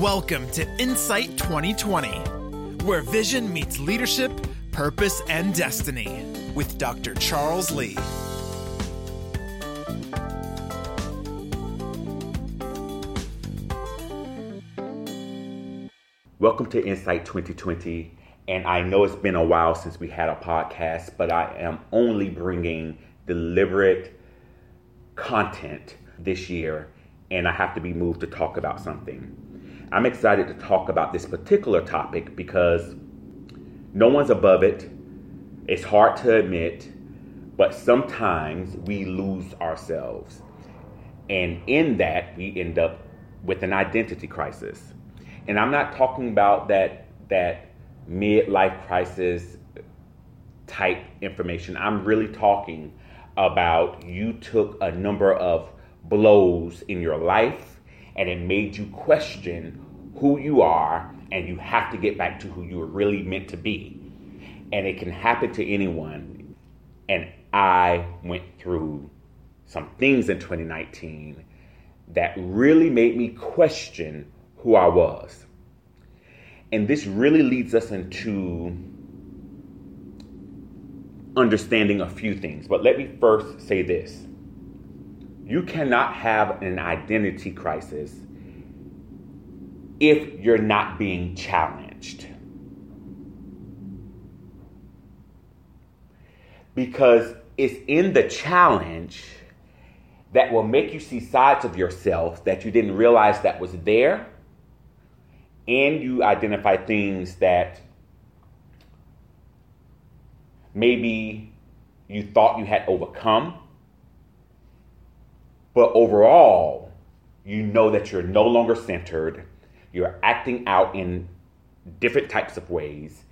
Welcome to Insight 2020, where vision meets leadership, purpose, and destiny with Dr. Charles Lee. Welcome to Insight 2020. And I know it's been a while since we had a podcast, but I am only bringing deliberate content this year, and I have to be moved to talk about something. I'm excited to talk about this particular topic because no one's above it. It's hard to admit, but sometimes we lose ourselves. And in that, we end up with an identity crisis. And I'm not talking about that that midlife crisis type information. I'm really talking about you took a number of blows in your life and it made you question who you are and you have to get back to who you were really meant to be. And it can happen to anyone. And I went through some things in 2019 that really made me question who I was. And this really leads us into understanding a few things. But let me first say this you cannot have an identity crisis if you're not being challenged. Because it's in the challenge that will make you see sides of yourself that you didn't realize that was there and you identify things that maybe you thought you had overcome, but overall, you know that you're no longer centered, you're acting out in different types of ways,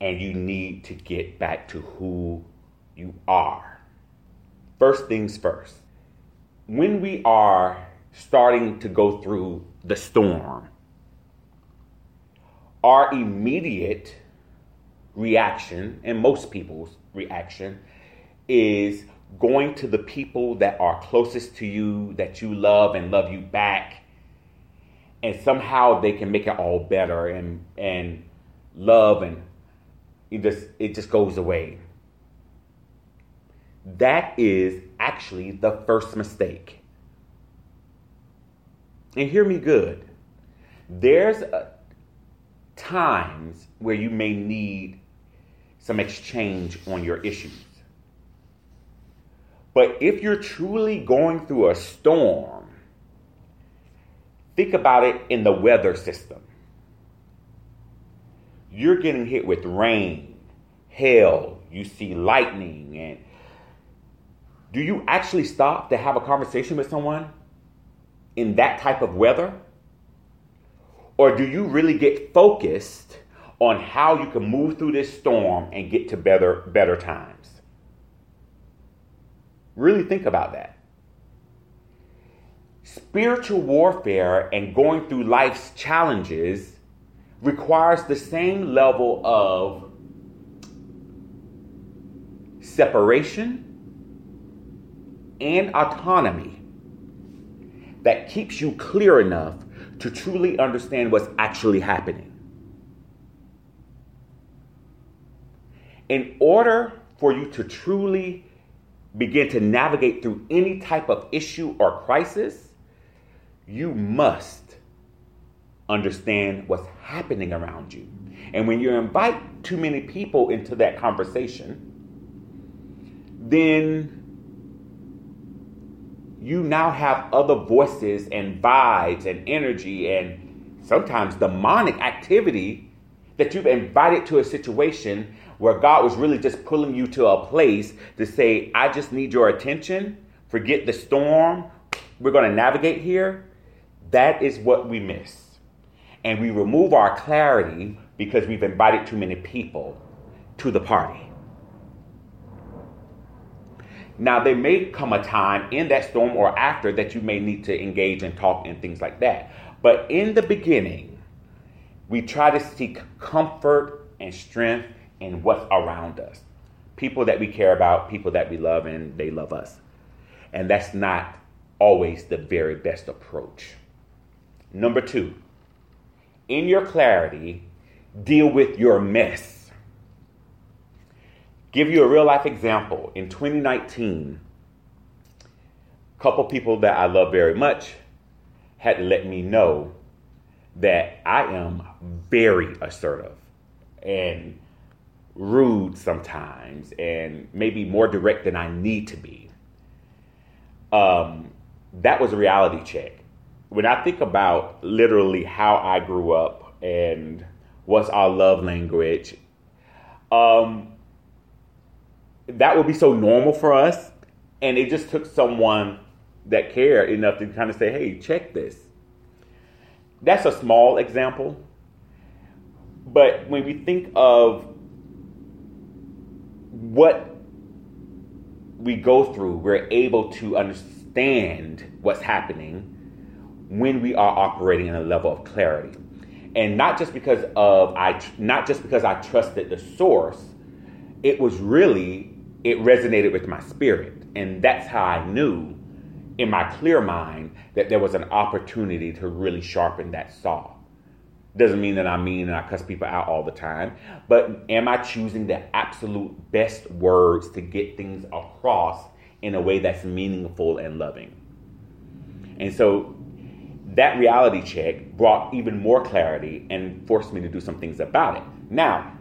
and you need to get back to who you are. First things first, when we are starting to go through the storm, our immediate reaction, and most people's reaction, is going to the people that are closest to you, that you love and love you back, and somehow they can make it all better and and love and it just it just goes away. That is actually the first mistake. And hear me good. There's a, times where you may need some exchange on your issues. But if you're truly going through a storm, think about it in the weather system. You're getting hit with rain, hail, you see lightning, and do you actually stop to have a conversation with someone in that type of weather? Or do you really get focused on how you can move through this storm and get to better, better times? Really think about that. Spiritual warfare and going through life's challenges requires the same level of separation and autonomy that keeps you clear enough to truly understand what's actually happening. In order for you to truly begin to navigate through any type of issue or crisis, you must understand what's happening around you. And when you invite too many people into that conversation, then you now have other voices and vibes and energy and sometimes demonic activity that you've invited to a situation where God was really just pulling you to a place to say, I just need your attention, forget the storm, we're going to navigate here. That is what we miss. And we remove our clarity because we've invited too many people to the party. Now, there may come a time in that storm or after that you may need to engage and talk and things like that. But in the beginning, we try to seek comfort and strength in what's around us. People that we care about, people that we love, and they love us. And that's not always the very best approach. Number two, in your clarity, deal with your mess. Give you a real life example. In 2019, a couple people that I love very much had let me know that I am very assertive and rude sometimes and maybe more direct than I need to be. Um, that was a reality check. When I think about literally how I grew up and what's our love language, um, that would be so normal for us. And it just took someone that cared enough to kind of say, hey, check this. That's a small example. But when we think of what we go through, we're able to understand what's happening when we are operating in a level of clarity. And not just because of I not just because I trusted the source, it was really it resonated with my spirit. And that's how I knew in my clear mind that there was an opportunity to really sharpen that saw. Doesn't mean that I mean and I cuss people out all the time, but am I choosing the absolute best words to get things across in a way that's meaningful and loving? And so that reality check brought even more clarity and forced me to do some things about it. Now,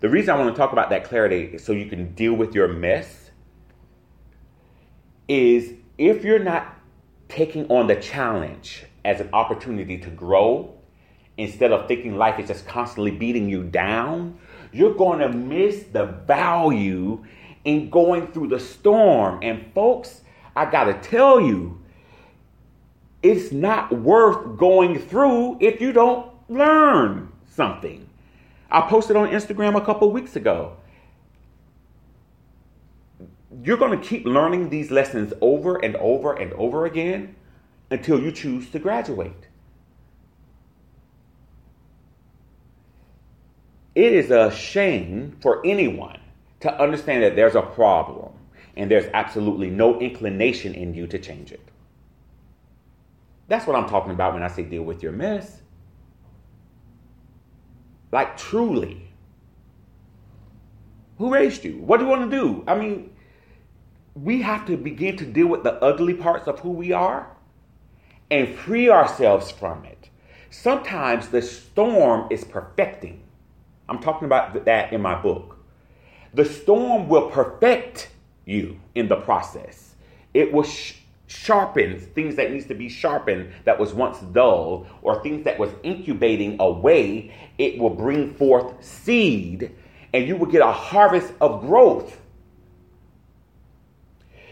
the reason I want to talk about that clarity is so you can deal with your mess is if you're not taking on the challenge as an opportunity to grow instead of thinking life is just constantly beating you down, you're going to miss the value in going through the storm. And folks, I got to tell you, it's not worth going through if you don't learn something. I posted on Instagram a couple weeks ago. You're going to keep learning these lessons over and over and over again until you choose to graduate. It is a shame for anyone to understand that there's a problem and there's absolutely no inclination in you to change it. That's what I'm talking about when I say deal with your mess. Like, truly. Who raised you? What do you want to do? I mean, we have to begin to deal with the ugly parts of who we are and free ourselves from it. Sometimes the storm is perfecting I'm talking about that in my book. The storm will perfect you in the process. It will sh- sharpen things that needs to be sharpened that was once dull or things that was incubating away. It will bring forth seed and you will get a harvest of growth.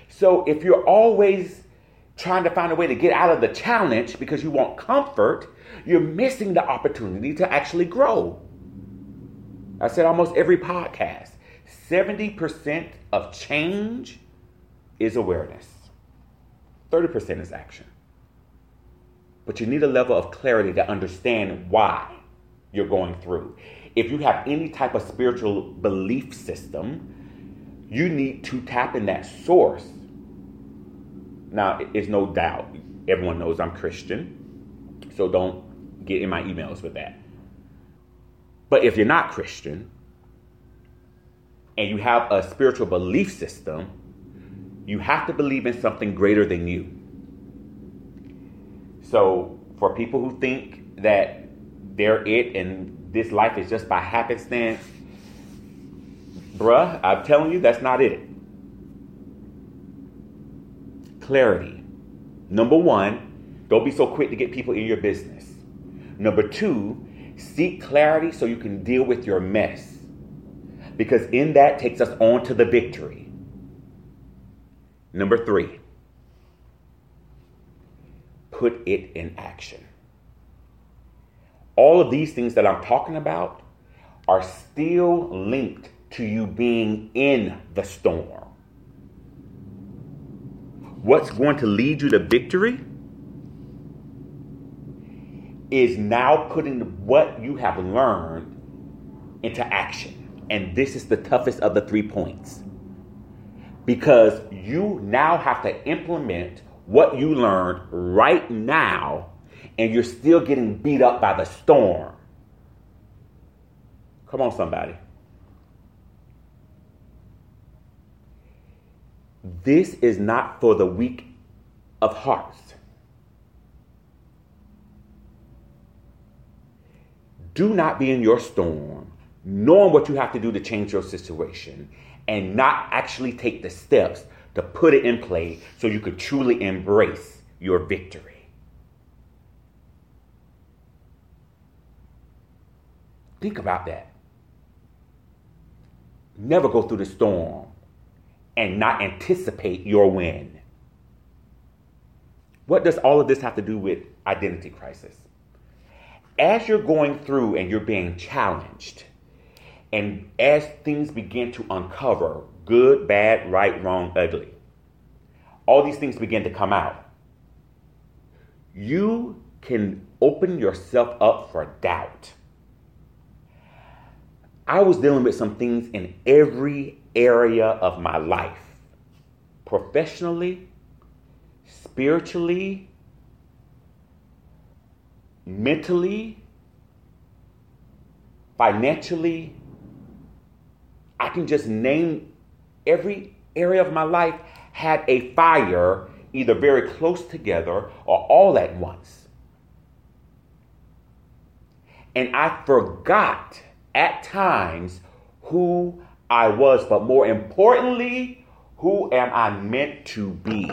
So if you're always trying to find a way to get out of the challenge because you want comfort, you're missing the opportunity to actually grow. I said almost every podcast 70% of change is awareness, 30% is action. But you need a level of clarity to understand why you're going through. If you have any type of spiritual belief system, you need to tap in that source. Now, it's no doubt, everyone knows I'm Christian, so don't get in my emails with that. But if you're not Christian and you have a spiritual belief system, you have to believe in something greater than you. So, for people who think that they're it and this life is just by happenstance, bruh, I'm telling you, that's not it. Clarity. Number one, don't be so quick to get people in your business. Number two, Seek clarity so you can deal with your mess. Because in that takes us on to the victory. Number three, put it in action. All of these things that I'm talking about are still linked to you being in the storm. What's going to lead you to victory? Is now putting what you have learned into action. And this is the toughest of the three points. Because you now have to implement what you learned right now and you're still getting beat up by the storm. Come on, somebody. This is not for the weak of hearts. Do not be in your storm, knowing what you have to do to change your situation, and not actually take the steps to put it in play so you could truly embrace your victory. Think about that. Never go through the storm and not anticipate your win. What does all of this have to do with identity crisis? As you're going through and you're being challenged, and as things begin to uncover good, bad, right, wrong, ugly, all these things begin to come out. You can open yourself up for doubt. I was dealing with some things in every area of my life professionally, spiritually, mentally, financially. I can just name every area of my life had a fire either very close together or all at once. And I forgot at times who I was, but more importantly, who am I meant to be?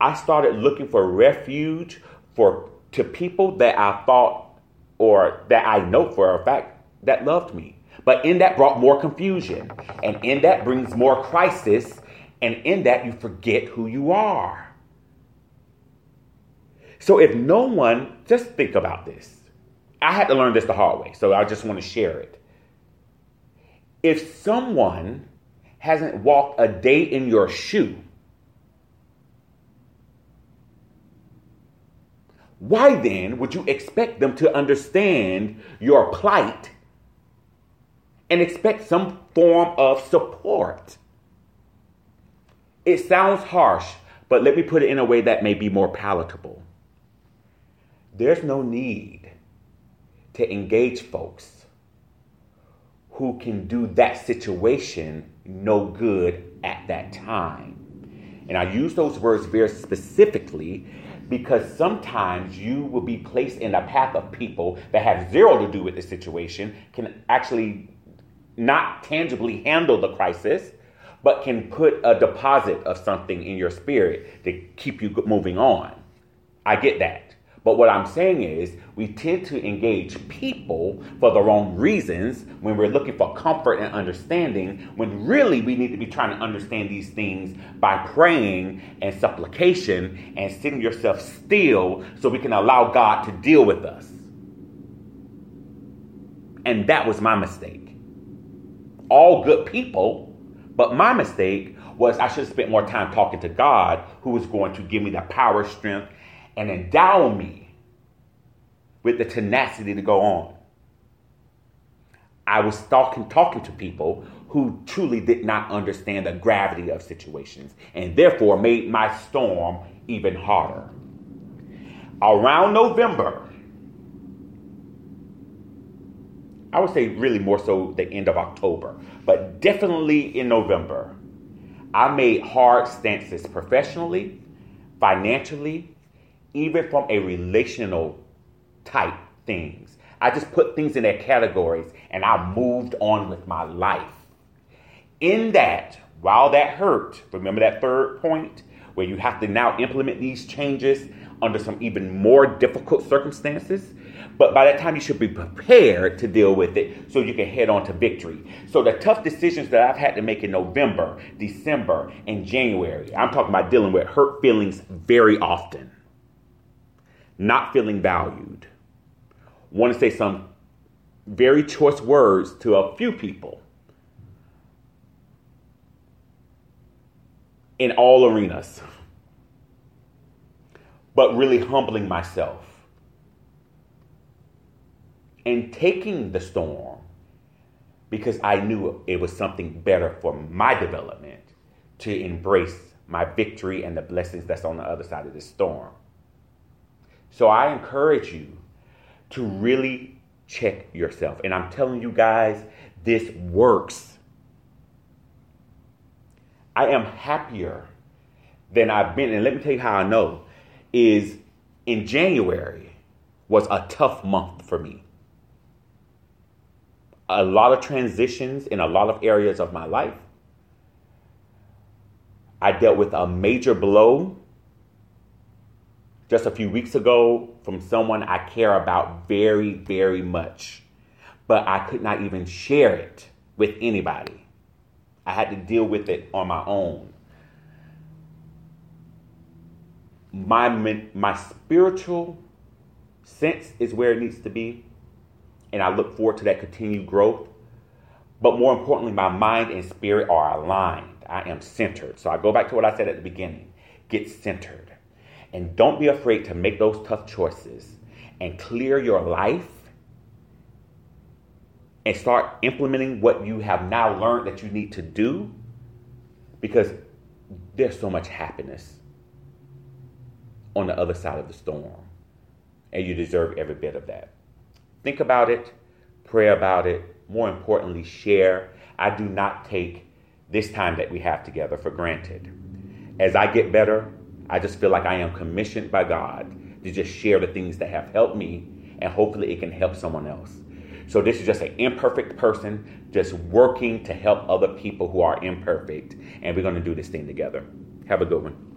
I started looking for refuge for to people that I thought or that I know for a fact that loved me. But in that brought more confusion, and in that brings more crisis, and in that you forget who you are. So if no one, just think about this. I had to learn this the hard way, so I just want to share it. If someone hasn't walked a day in your shoe, Why then would you expect them to understand your plight and expect some form of support? It sounds harsh, but let me put it in a way that may be more palatable. There's no need to engage folks who can do that situation no good at that time. And I use those words very specifically because sometimes you will be placed in a path of people that have zero to do with the situation, can actually not tangibly handle the crisis, but can put a deposit of something in your spirit to keep you moving on. I get that. But what I'm saying is, we tend to engage people for the wrong reasons when we're looking for comfort and understanding, when really we need to be trying to understand these things by praying and supplication and sitting yourself still so we can allow God to deal with us. And that was my mistake. All good people, but my mistake was I should have spent more time talking to God, who was going to give me the power, strength, and endow me with the tenacity to go on. I was talking, talking to people who truly did not understand the gravity of situations and therefore made my storm even harder. Around November, I would say really more so the end of October, but definitely in November, I made hard stances professionally, financially, even from a relational type things. I just put things in their categories and I moved on with my life. In that, while that hurt, remember that third point where you have to now implement these changes under some even more difficult circumstances? But by that time, you should be prepared to deal with it so you can head on to victory. So, the tough decisions that I've had to make in November, December, and January, I'm talking about dealing with hurt feelings very often not feeling valued. Want to say some very choice words to a few people in all arenas, but really humbling myself and taking the storm because I knew it was something better for my development to embrace my victory and the blessings that's on the other side of the storm. So I encourage you to really check yourself. And I'm telling you guys, this works. I am happier than I've been. And let me tell you how I know is in January was a tough month for me. A lot of transitions in a lot of areas of my life. I dealt with a major blow just a few weeks ago from someone I care about very, very much, but I could not even share it with anybody. I had to deal with it on my own. My, my spiritual sense is where it needs to be, and I look forward to that continued growth. But more importantly, my mind and spirit are aligned. I am centered. So I go back to what I said at the beginning get centered. And don't be afraid to make those tough choices and clear your life and start implementing what you have now learned that you need to do because there's so much happiness on the other side of the storm. And you deserve every bit of that. Think about it, pray about it, more importantly, share. I do not take this time that we have together for granted. As I get better, I just feel like I am commissioned by God to just share the things that have helped me, and hopefully it can help someone else. So this is just an imperfect person just working to help other people who are imperfect, and we're going to do this thing together. Have a good one.